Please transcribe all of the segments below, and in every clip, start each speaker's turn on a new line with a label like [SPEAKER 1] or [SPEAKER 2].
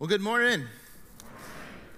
[SPEAKER 1] Well, good morning.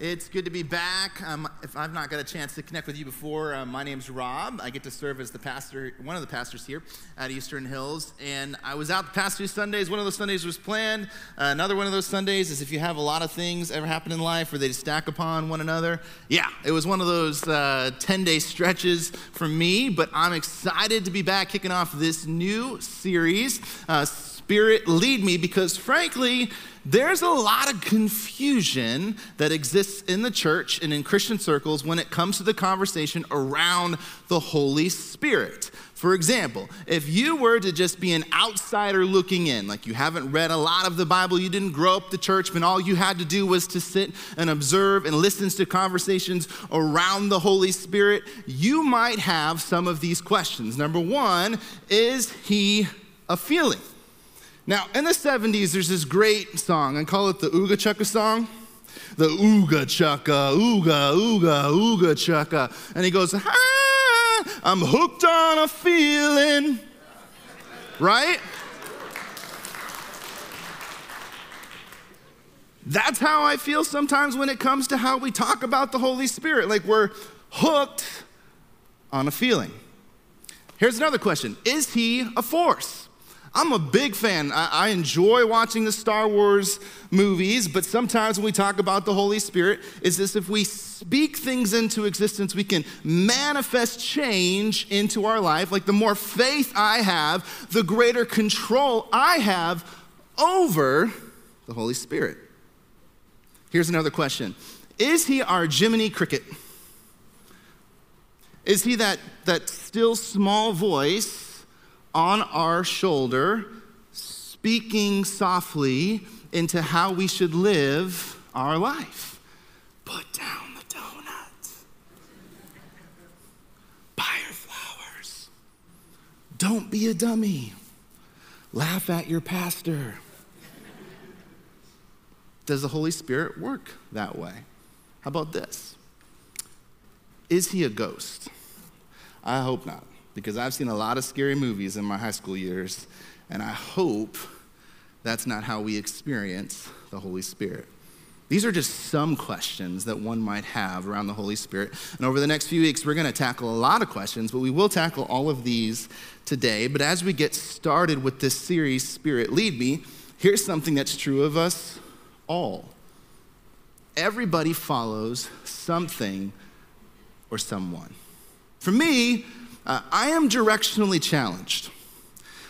[SPEAKER 1] It's good to be back. Um, if I've not got a chance to connect with you before, uh, my name's Rob. I get to serve as the pastor, one of the pastors here at Eastern Hills. And I was out the past two Sundays. One of those Sundays was planned. Uh, another one of those Sundays is if you have a lot of things ever happen in life where they stack upon one another. Yeah, it was one of those 10 uh, day stretches for me, but I'm excited to be back kicking off this new series, uh, Spirit Lead Me, because frankly, there's a lot of confusion that exists in the church and in Christian circles when it comes to the conversation around the Holy Spirit. For example, if you were to just be an outsider looking in, like you haven't read a lot of the Bible, you didn't grow up the church, but all you had to do was to sit and observe and listen to conversations around the Holy Spirit, you might have some of these questions. Number one, is he a feeling? Now, in the 70s, there's this great song, I call it the Ooga Chukka song. The Ooga Chukka, Ooga, Ooga, Ooga Chukka. And he goes, I'm hooked on a feeling. Right? That's how I feel sometimes when it comes to how we talk about the Holy Spirit. Like we're hooked on a feeling. Here's another question Is he a force? I'm a big fan. I, I, enjoy watching the Star Wars movies, but sometimes when we talk about the Holy Spirit, is this if we speak things into existence, we can manifest change into our life. Like the more faith I have, the greater control I have over the Holy Spirit. Here's another question Is he our Jiminy Cricket? Is he that, that still small voice? On our shoulder, speaking softly into how we should live our life. Put down the donuts. Buy your flowers. Don't be a dummy. Laugh at your pastor. Does the Holy Spirit work that way? How about this? Is he a ghost? I hope not because I've seen a lot of scary movies in my high school years, and I hope that's not how we experience the Holy Spirit. These are just some questions that one might have around the Holy Spirit. And over the next few weeks, we're going to tackle a lot of questions, but we will tackle all of these today. But as we get started with this series, Spirit Lead Me, here's something that's true of us all. Everybody follows something or someone. For me, uh, I am directionally challenged.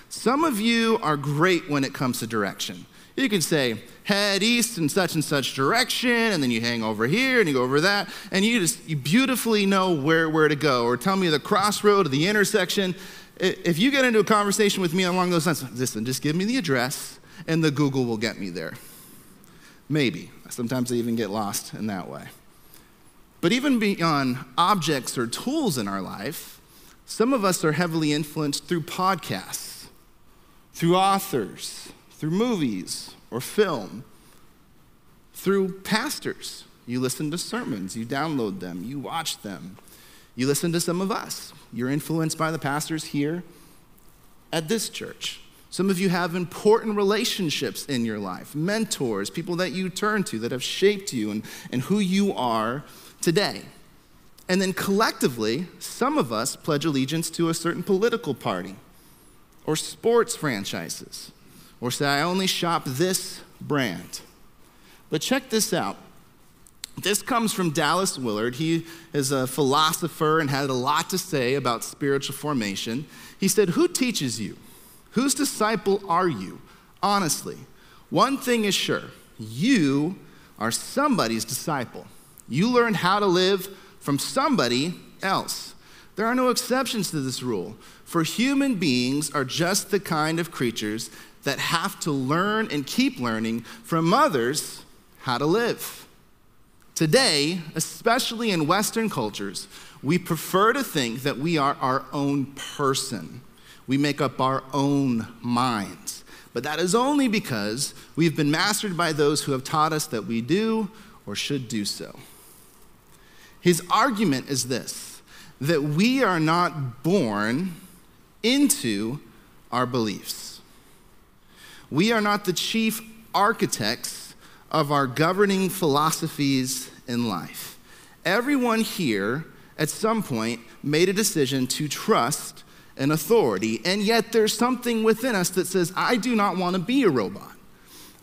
[SPEAKER 1] Some of you are great when it comes to direction. You can say, head east in such and such direction, and then you hang over here and you go over that, and you just you beautifully know where, where to go. Or tell me the crossroad or the intersection. If you get into a conversation with me along those lines, listen, just give me the address, and the Google will get me there. Maybe. Sometimes I even get lost in that way. But even beyond objects or tools in our life, some of us are heavily influenced through podcasts, through authors, through movies or film, through pastors. You listen to sermons, you download them, you watch them, you listen to some of us. You're influenced by the pastors here at this church. Some of you have important relationships in your life, mentors, people that you turn to that have shaped you and, and who you are today. And then collectively, some of us pledge allegiance to a certain political party or sports franchises or say, I only shop this brand. But check this out. This comes from Dallas Willard. He is a philosopher and had a lot to say about spiritual formation. He said, Who teaches you? Whose disciple are you? Honestly, one thing is sure you are somebody's disciple. You learn how to live from somebody else. There are no exceptions to this rule, for human beings are just the kind of creatures that have to learn and keep learning from others how to live. Today, especially in Western cultures, we prefer to think that we are our own person. We make up our own minds. But that is only because we've been mastered by those who have taught us that we do or should do so. His argument is this that we are not born into our beliefs. We are not the chief architects of our governing philosophies in life. Everyone here at some point made a decision to trust an authority, and yet there's something within us that says, I do not want to be a robot.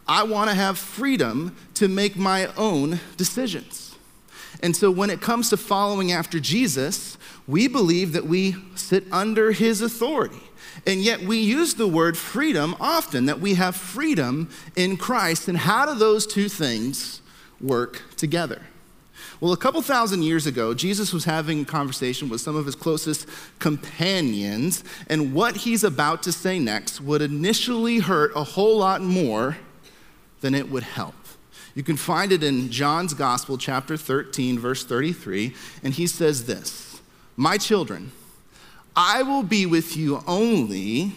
[SPEAKER 1] I want to have freedom to make my own decisions. And so when it comes to following after Jesus, we believe that we sit under his authority. And yet we use the word freedom often, that we have freedom in Christ. And how do those two things work together? Well, a couple thousand years ago, Jesus was having a conversation with some of his closest companions, and what he's about to say next would initially hurt a whole lot more than it would help. You can find it in John's Gospel, chapter 13, verse 33, and he says this My children, I will be with you only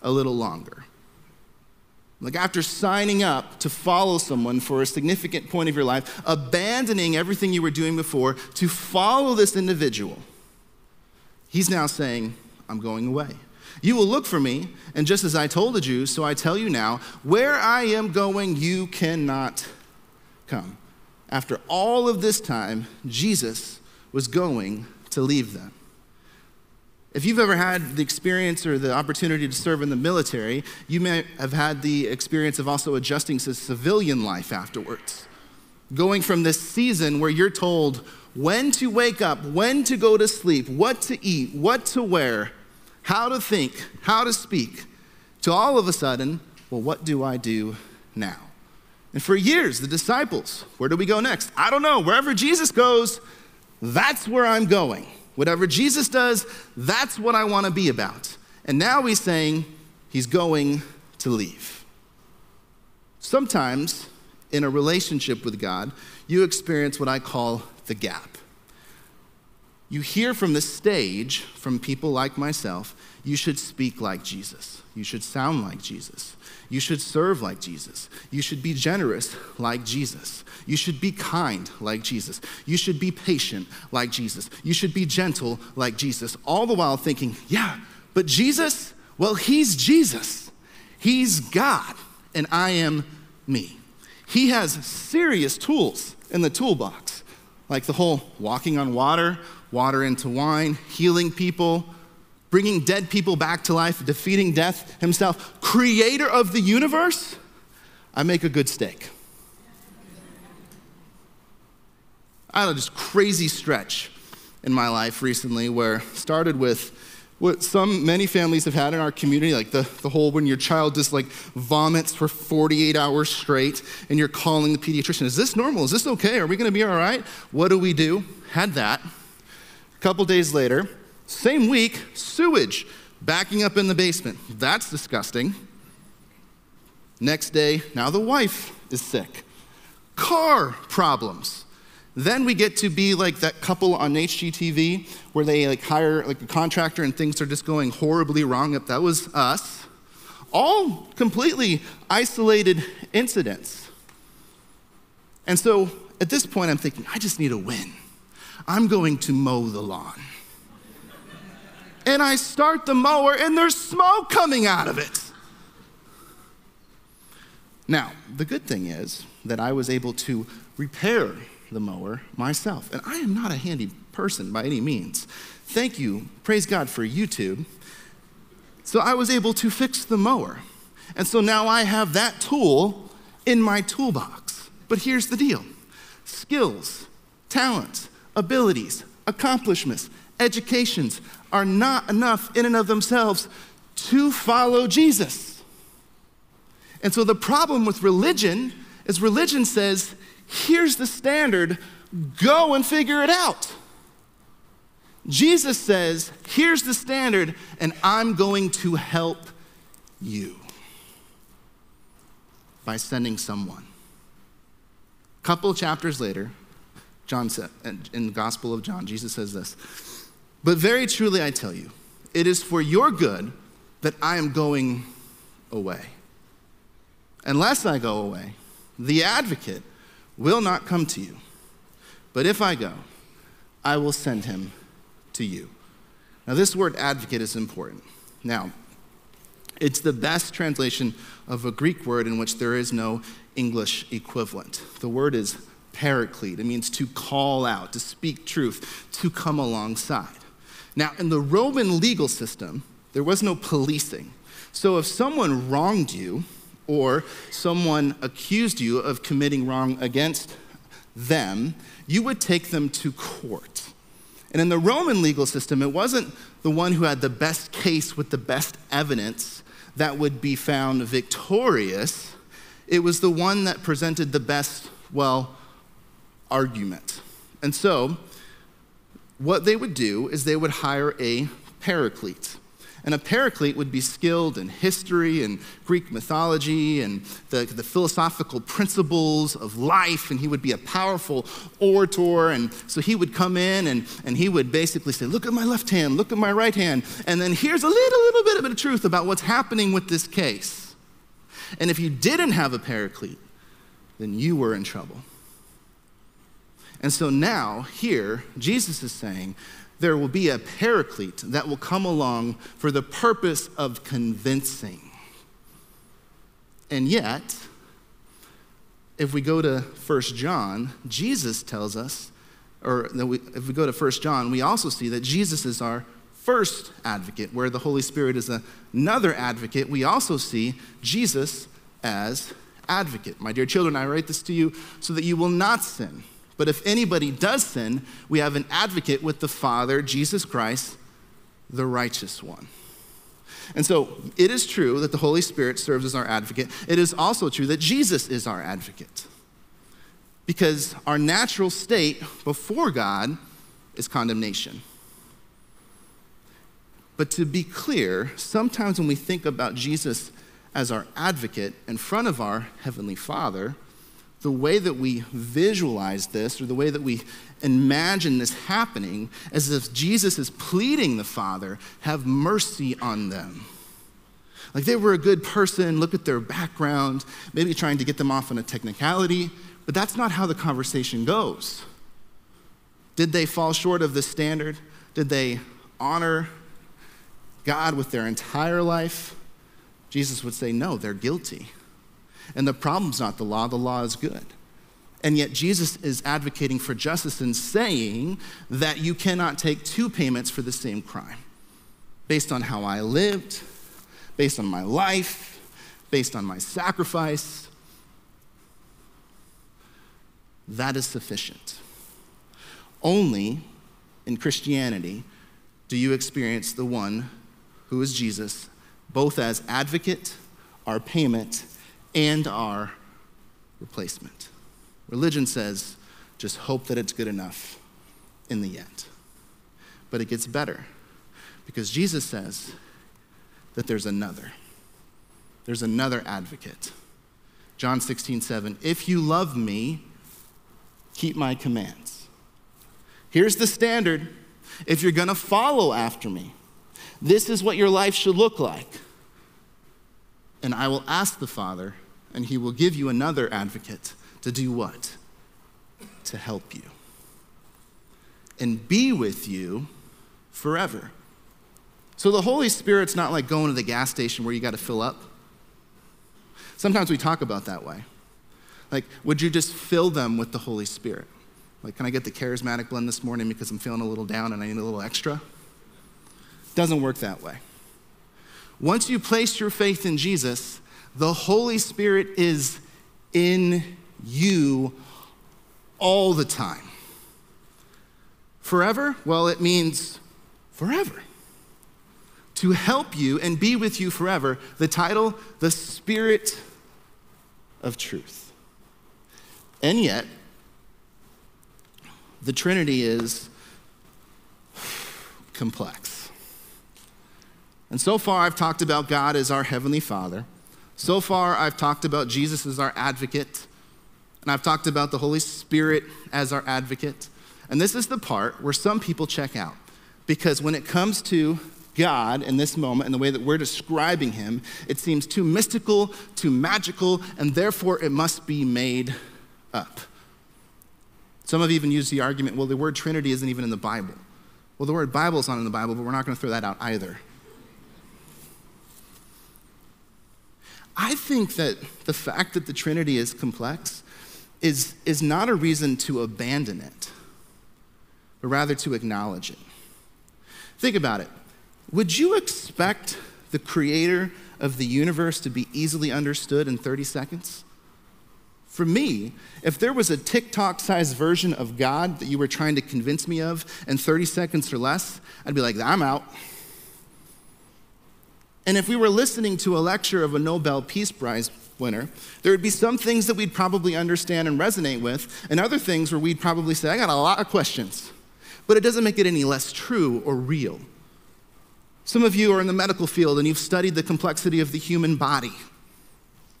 [SPEAKER 1] a little longer. Like after signing up to follow someone for a significant point of your life, abandoning everything you were doing before to follow this individual, he's now saying, I'm going away. You will look for me, and just as I told the Jews, so I tell you now, where I am going, you cannot come. After all of this time, Jesus was going to leave them. If you've ever had the experience or the opportunity to serve in the military, you may have had the experience of also adjusting to civilian life afterwards. Going from this season where you're told when to wake up, when to go to sleep, what to eat, what to wear, how to think, how to speak, to all of a sudden, well, what do I do now? And for years, the disciples, where do we go next? I don't know. Wherever Jesus goes, that's where I'm going. Whatever Jesus does, that's what I want to be about. And now he's saying he's going to leave. Sometimes in a relationship with God, you experience what I call the gap. You hear from the stage from people like myself, you should speak like Jesus. You should sound like Jesus. You should serve like Jesus. You should be generous like Jesus. You should be kind like Jesus. You should be patient like Jesus. You should be gentle like Jesus. All the while thinking, yeah, but Jesus, well, he's Jesus. He's God, and I am me. He has serious tools in the toolbox, like the whole walking on water, water into wine, healing people bringing dead people back to life, defeating death himself, creator of the universe, I make a good steak. I had this crazy stretch in my life recently where started with what some many families have had in our community, like the, the whole when your child just like vomits for 48 hours straight and you're calling the pediatrician, is this normal? Is this okay? Are we gonna be all right? What do we do? Had that. A couple days later, same week, sewage backing up in the basement. That's disgusting. Next day, now the wife is sick. Car problems. Then we get to be like that couple on HGTV where they like hire like a contractor and things are just going horribly wrong. If that was us. All completely isolated incidents. And so at this point, I'm thinking, I just need a win. I'm going to mow the lawn and I start the mower and there's smoke coming out of it. Now, the good thing is that I was able to repair the mower myself. And I am not a handy person by any means. Thank you, praise God for YouTube. So I was able to fix the mower. And so now I have that tool in my toolbox. But here's the deal skills, talents, abilities, accomplishments, educations, are not enough in and of themselves to follow Jesus. And so the problem with religion is religion says, here's the standard, go and figure it out. Jesus says, here's the standard, and I'm going to help you by sending someone. A couple chapters later, John said, in the Gospel of John, Jesus says this but very truly, I tell you, it is for your good that I am going away. Unless I go away, the advocate will not come to you. But if I go, I will send him to you. Now, this word advocate is important. Now, it's the best translation of a Greek word in which there is no English equivalent. The word is paraclete. It means to call out, to speak truth, to come alongside. Now, in the Roman legal system, there was no policing. So if someone wronged you or someone accused you of committing wrong against them, you would take them to court. And in the Roman legal system, it wasn't the one who had the best case with the best evidence that would be found victorious. It was the one that presented the best, well, argument. And so, what they would do is they would hire a paraclete. And a paraclete would be skilled in history and Greek mythology and the, the, philosophical principles of life, and he would be a powerful orator. And so he would come in and, and he would basically say, Look at my left hand, look at my right hand, and then here's a little, little bit of truth about what's happening with this case. And if you didn't have a paraclete, then you were in trouble. And so now, here, Jesus is saying, there will be a paraclete that will come along for the purpose of convincing. And yet, if we go to 1 John, Jesus tells us, or if we go to 1 John, we also see that Jesus is our first advocate, where the Holy Spirit is another advocate. We also see Jesus as advocate. My dear children, I write this to you so that you will not sin. But if anybody does sin, we have an advocate with the Father, Jesus Christ, the righteous one. And so it is true that the Holy Spirit serves as our advocate. It is also true that Jesus is our advocate. Because our natural state before God is condemnation. But to be clear, sometimes when we think about Jesus as our advocate in front of our Heavenly Father, the way that we visualize this or the way that we imagine this happening as if Jesus is pleading the Father, have mercy on them. Like they were a good person, look at their background, maybe trying to get them off on a technicality, but that's not how the conversation goes. Did they fall short of the standard? Did they honor God with their entire life? Jesus would say, no, they're guilty. And the problem's not the law, the law is good. And yet, Jesus is advocating for justice and saying that you cannot take two payments for the same crime based on how I lived, based on my life, based on my sacrifice. That is sufficient. Only in Christianity do you experience the one who is Jesus, both as advocate, our payment, and our replacement. Religion says just hope that it's good enough in the end. But it gets better because Jesus says that there's another. There's another advocate. John 16, 7. If you love me, keep my commands. Here's the standard if you're gonna follow after me, this is what your life should look like. And I will ask the Father, and he will give you another advocate to do what? To help you and be with you forever. So the Holy Spirit's not like going to the gas station where you got to fill up. Sometimes we talk about that way. Like, would you just fill them with the Holy Spirit? Like, can I get the charismatic blend this morning because I'm feeling a little down and I need a little extra? Doesn't work that way. Once you place your faith in Jesus, the Holy Spirit is in you all the time. Forever? Well, it means forever. To help you and be with you forever. The title, The Spirit of Truth. And yet, the Trinity is complex. And so far, I've talked about God as our Heavenly Father. So far, I've talked about Jesus as our advocate, and I've talked about the Holy Spirit as our advocate. And this is the part where some people check out. Because when it comes to God in this moment and the way that we're describing him, it seems too mystical, too magical, and therefore it must be made up. Some have even used the argument well, the word Trinity isn't even in the Bible. Well, the word Bible is not in the Bible, but we're not going to throw that out either. I think that the fact that the Trinity is complex is, is not a reason to abandon it, but rather to acknowledge it. Think about it. Would you expect the creator of the universe to be easily understood in 30 seconds? For me, if there was a TikTok sized version of God that you were trying to convince me of in 30 seconds or less, I'd be like, I'm out. And if we were listening to a lecture of a Nobel Peace Prize winner, there would be some things that we'd probably understand and resonate with, and other things where we'd probably say, I got a lot of questions. But it doesn't make it any less true or real. Some of you are in the medical field and you've studied the complexity of the human body.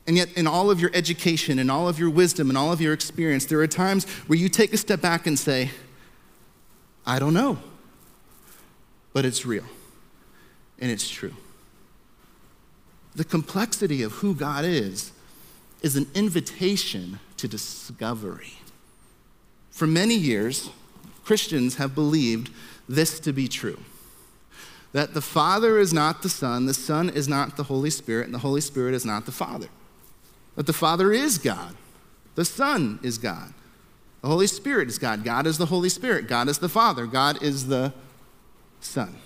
[SPEAKER 1] And yet, in all of your education and all of your wisdom and all of your experience, there are times where you take a step back and say, I don't know, but it's real and it's true. The complexity of who God is is an invitation to discovery. For many years, Christians have believed this to be true that the Father is not the Son, the Son is not the Holy Spirit, and the Holy Spirit is not the Father. That the Father is God, the Son is God, the Holy Spirit is God, God is the Holy Spirit, God is the Father, God is the Son.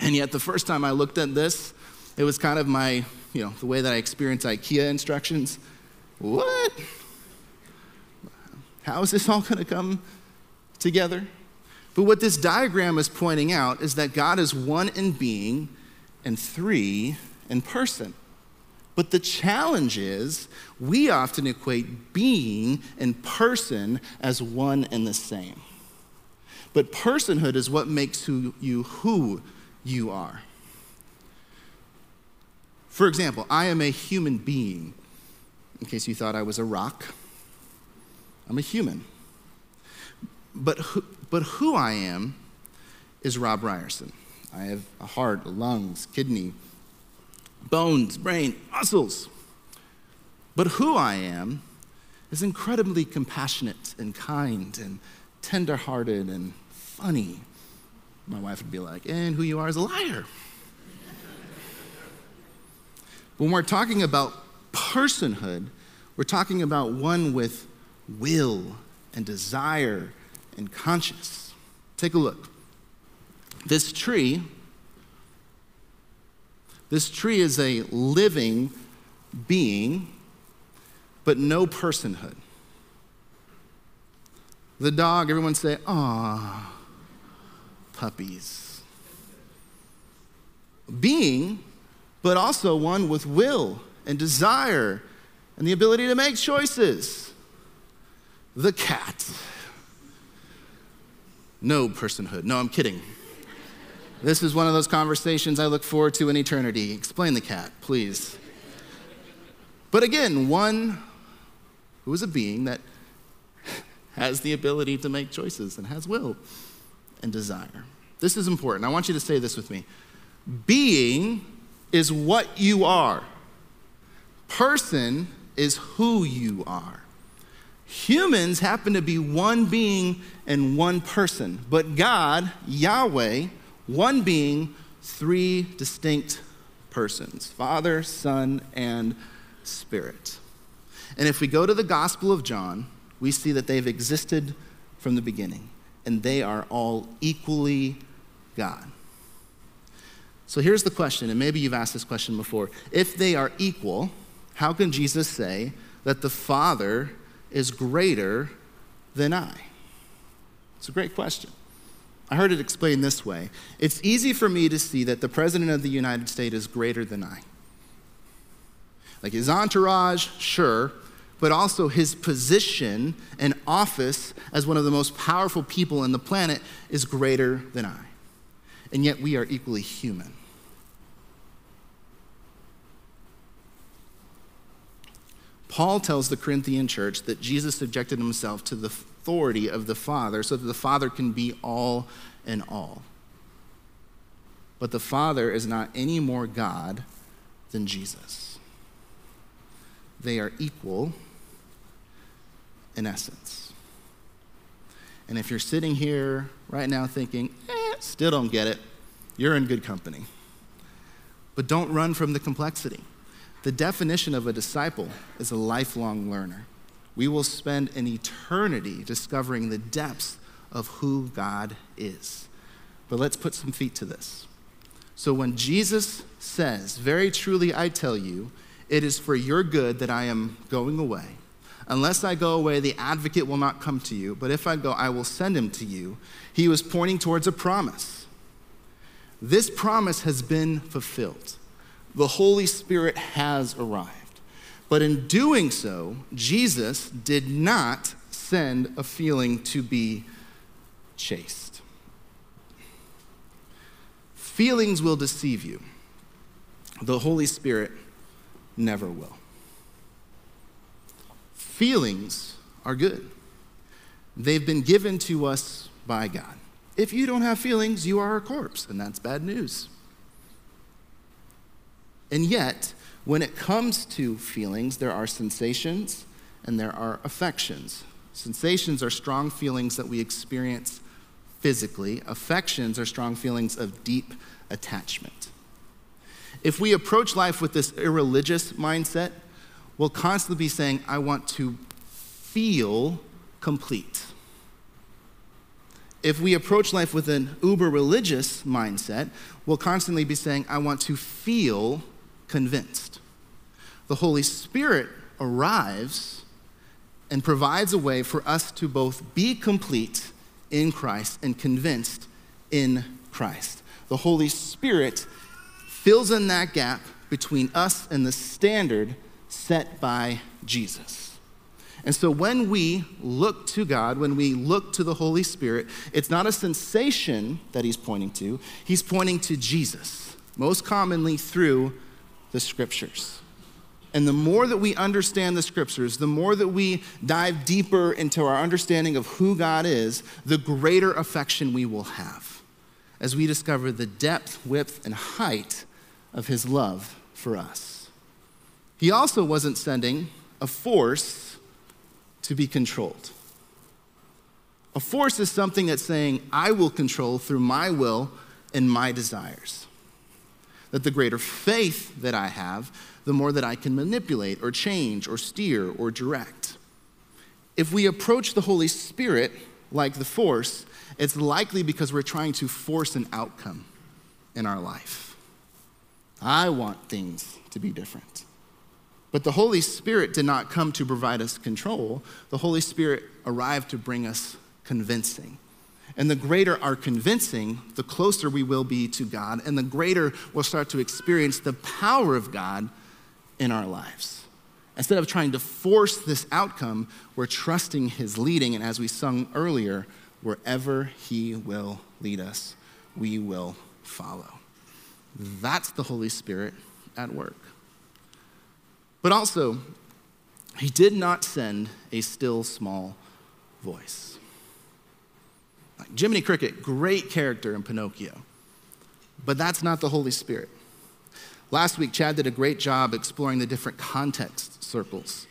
[SPEAKER 1] And yet, the first time I looked at this, it was kind of my, you know, the way that I experience IKEA instructions. What? How is this all going to come together? But what this diagram is pointing out is that God is one in being and three in person. But the challenge is we often equate being and person as one and the same. But personhood is what makes who you who you are. For example, I am a human being. In case you thought I was a rock, I'm a human. But who, but who I am is Rob Ryerson. I have a heart, lungs, kidney, bones, brain, muscles. But who I am is incredibly compassionate and kind and tenderhearted and funny. My wife would be like, and who you are is a liar. When we're talking about personhood, we're talking about one with will and desire and conscience. Take a look. This tree, this tree is a living being, but no personhood. The dog, everyone say, ah, puppies. Being but also one with will and desire and the ability to make choices. The cat. No personhood. No, I'm kidding. This is one of those conversations I look forward to in eternity. Explain the cat, please. But again, one who is a being that has the ability to make choices and has will and desire. This is important. I want you to say this with me. Being is what you are, person is who you are. Humans happen to be one being and one person, but God, Yahweh, one being, three distinct persons Father, Son, and Spirit. And if we go to the Gospel of John, we see that they've existed from the beginning, and they are all equally God. So here's the question, and maybe you've asked this question before. If they are equal, how can Jesus say that the Father is greater than I? It's a great question. I heard it explained this way It's easy for me to see that the President of the United States is greater than I. Like his entourage, sure, but also his position and office as one of the most powerful people on the planet is greater than I. And yet we are equally human. Paul tells the Corinthian church that Jesus subjected himself to the authority of the Father so that the Father can be all in all. But the Father is not any more God than Jesus. They are equal in essence. And if you're sitting here right now thinking, eh, still don't get it, you're in good company. But don't run from the complexity. The definition of a disciple is a lifelong learner. We will spend an eternity discovering the depths of who God is. But let's put some feet to this. So when Jesus says, Very truly I tell you, it is for your good that I am going away. Unless I go away, the advocate will not come to you, but if I go, I will send him to you. He was pointing towards a promise. This promise has been fulfilled. The Holy Spirit has arrived. But in doing so, Jesus did not send a feeling to be chased. Feelings will deceive you, the Holy Spirit never will. Feelings are good, they've been given to us by God. If you don't have feelings, you are a corpse, and that's bad news. And yet, when it comes to feelings, there are sensations and there are affections. Sensations are strong feelings that we experience physically, affections are strong feelings of deep attachment. If we approach life with this irreligious mindset, we'll constantly be saying, I want to feel complete. If we approach life with an uber religious mindset, we'll constantly be saying, I want to feel convinced. The Holy Spirit arrives and provides a way for us to both be complete in Christ and convinced in Christ. The Holy Spirit fills in that gap between us and the standard set by Jesus. And so when we look to God, when we look to the Holy Spirit, it's not a sensation that he's pointing to, he's pointing to Jesus, most commonly through the scriptures. And the more that we understand the scriptures, the more that we dive deeper into our understanding of who God is, the greater affection we will have as we discover the depth, width, and height of his love for us. He also wasn't sending a force to be controlled. A force is something that's saying, I will control through my will and my desires that the greater faith that I have, the more that I can manipulate or change or steer or direct. If we approach the Holy Spirit like the force, it's likely because we're trying to force an outcome in our life. I want things to be different. But the Holy Spirit did not come to provide us control. The Holy Spirit arrived to bring us convincing. And the greater our convincing, the closer we will be to God, and the greater we'll start to experience the power of God in our lives. Instead of trying to force this outcome, we're trusting His leading. And as we sung earlier, wherever He will lead us, we will follow. That's the Holy Spirit at work. But also, He did not send a still small voice. Jiminy Cricket, great character in Pinocchio, but that's not the Holy Spirit. Last week, Chad did a great job exploring the different context circles.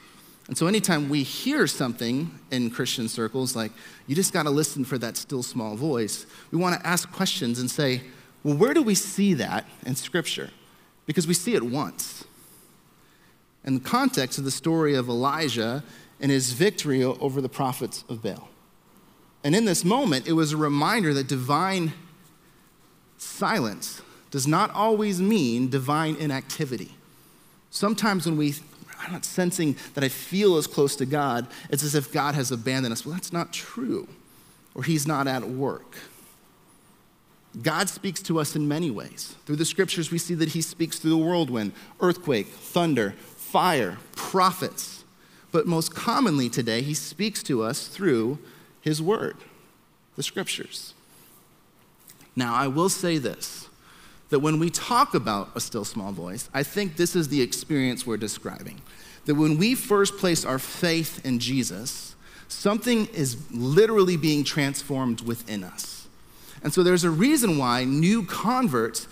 [SPEAKER 1] And so, anytime we hear something in Christian circles, like you just got to listen for that still small voice, we want to ask questions and say, well, where do we see that in Scripture? Because we see it once. In the context of the story of Elijah and his victory over the prophets of Baal. And in this moment, it was a reminder that divine silence does not always mean divine inactivity. Sometimes when we, I'm not sensing that I feel as close to God, it's as if God has abandoned us. Well, that's not true, or He's not at work. God speaks to us in many ways. Through the scriptures, we see that He speaks through the whirlwind, earthquake, thunder, fire, prophets. But most commonly today, He speaks to us through his Word, the Scriptures. Now, I will say this that when we talk about a still small voice, I think this is the experience we're describing. That when we first place our faith in Jesus, something is literally being transformed within us. And so there's a reason why new converts,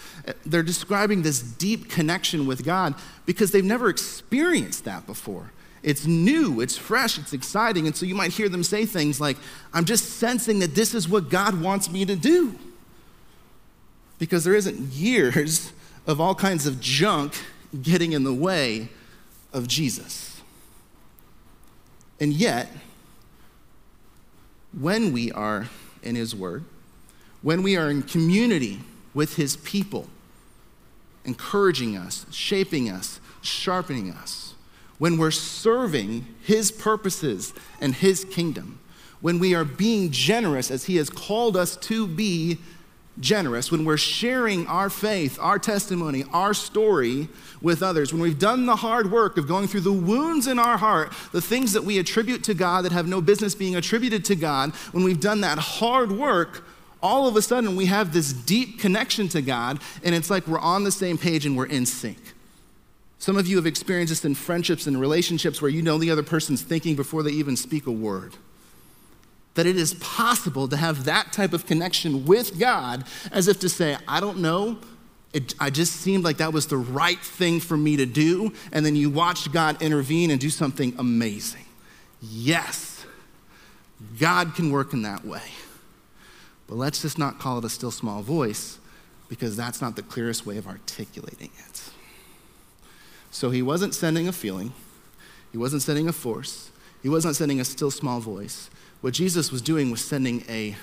[SPEAKER 1] they're describing this deep connection with God because they've never experienced that before. It's new, it's fresh, it's exciting. And so you might hear them say things like, I'm just sensing that this is what God wants me to do. Because there isn't years of all kinds of junk getting in the way of Jesus. And yet, when we are in His Word, when we are in community with His people, encouraging us, shaping us, sharpening us, when we're serving His purposes and His kingdom, when we are being generous as He has called us to be generous, when we're sharing our faith, our testimony, our story with others, when we've done the hard work of going through the wounds in our heart, the things that we attribute to God that have no business being attributed to God, when we've done that hard work, all of a sudden we have this deep connection to God, and it's like we're on the same page and we're in sync. Some of you have experienced this in friendships and relationships where you know the other person's thinking before they even speak a word that it is possible to have that type of connection with God as if to say, I don't know, it, I just seemed like that was the right thing for me to do. And then you watched God intervene and do something amazing. Yes, God can work in that way. But let's just not call it a still small voice because that's not the clearest way of articulating it. So he wasn't sending a feeling, he wasn't sending a force, he wasn't sending a still small voice. What Jesus was doing was sending a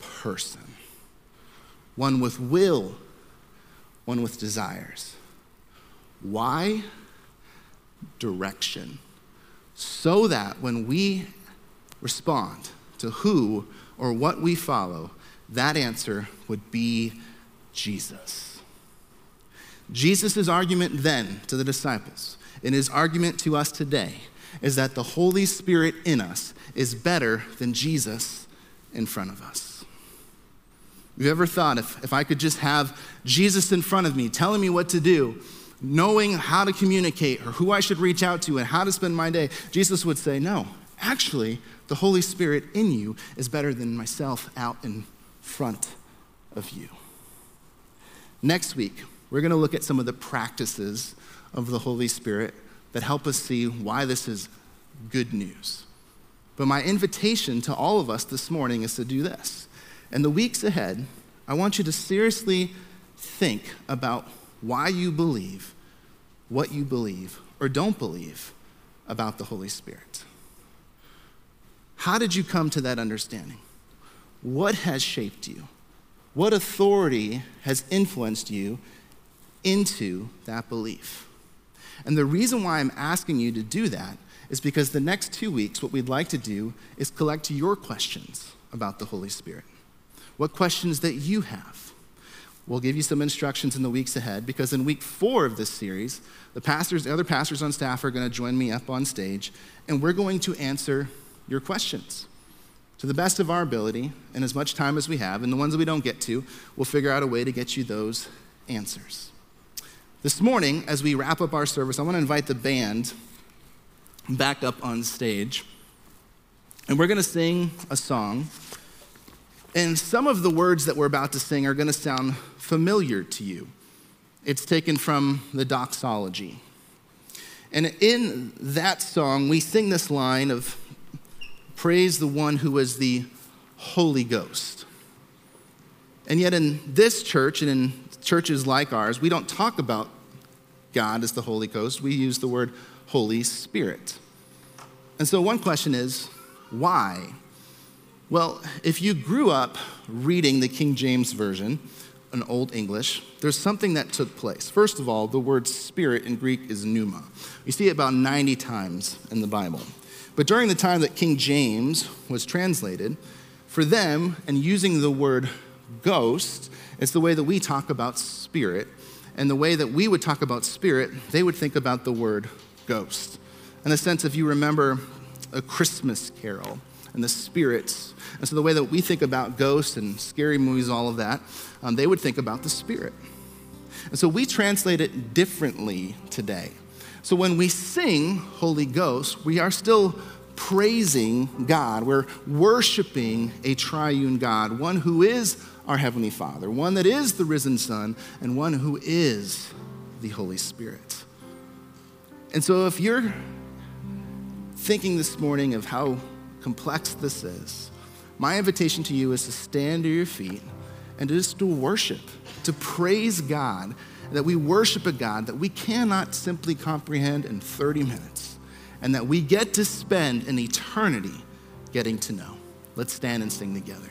[SPEAKER 1] person, one with will, one with desires. Why? Direction. So that when we respond to who or what we follow, that answer would be Jesus. Jesus' argument then to the disciples, and his argument to us today, is that the Holy Spirit in us is better than Jesus in front of us. Have you ever thought if, if I could just have Jesus in front of me telling me what to do, knowing how to communicate or who I should reach out to and how to spend my day, Jesus would say, No, actually, the Holy Spirit in you is better than myself out in front of you. Next week, we're going to look at some of the practices of the Holy Spirit that help us see why this is good news. But my invitation to all of us this morning is to do this. In the weeks ahead, I want you to seriously think about why you believe what you believe or don't believe about the Holy Spirit. How did you come to that understanding? What has shaped you? What authority has influenced you into that belief? And the reason why I'm asking you to do that is because the next two weeks, what we'd like to do is collect your questions about the Holy Spirit. What questions that you have. We'll give you some instructions in the weeks ahead because in week four of this series, the pastors, the other pastors on staff are going to join me up on stage, and we're going to answer your questions to the best of our ability and as much time as we have. And the ones that we don't get to, we'll figure out a way to get you those answers. This morning, as we wrap up our service, I want to invite the band back up on stage. And we're going to sing a song. And some of the words that we're about to sing are going to sound familiar to you. It's taken from the doxology. And in that song, we sing this line of praise the one who is the Holy Ghost. And yet, in this church and in churches like ours, we don't talk about God as the Holy Ghost. We use the word Holy Spirit. And so, one question is why? Well, if you grew up reading the King James Version, an Old English, there's something that took place. First of all, the word spirit in Greek is pneuma. You see it about 90 times in the Bible. But during the time that King James was translated, for them, and using the word ghost, it's the way that we talk about spirit. And the way that we would talk about spirit, they would think about the word ghost. In the sense, if you remember a Christmas carol and the spirits, and so the way that we think about ghosts and scary movies, all of that, um, they would think about the spirit. And so we translate it differently today. So when we sing Holy Ghost, we are still praising God. We're worshiping a triune God, one who is our Heavenly Father, one that is the risen Son, and one who is the Holy Spirit. And so, if you're thinking this morning of how complex this is, my invitation to you is to stand to your feet and just to worship, to praise God that we worship a God that we cannot simply comprehend in 30 minutes, and that we get to spend an eternity getting to know. Let's stand and sing together.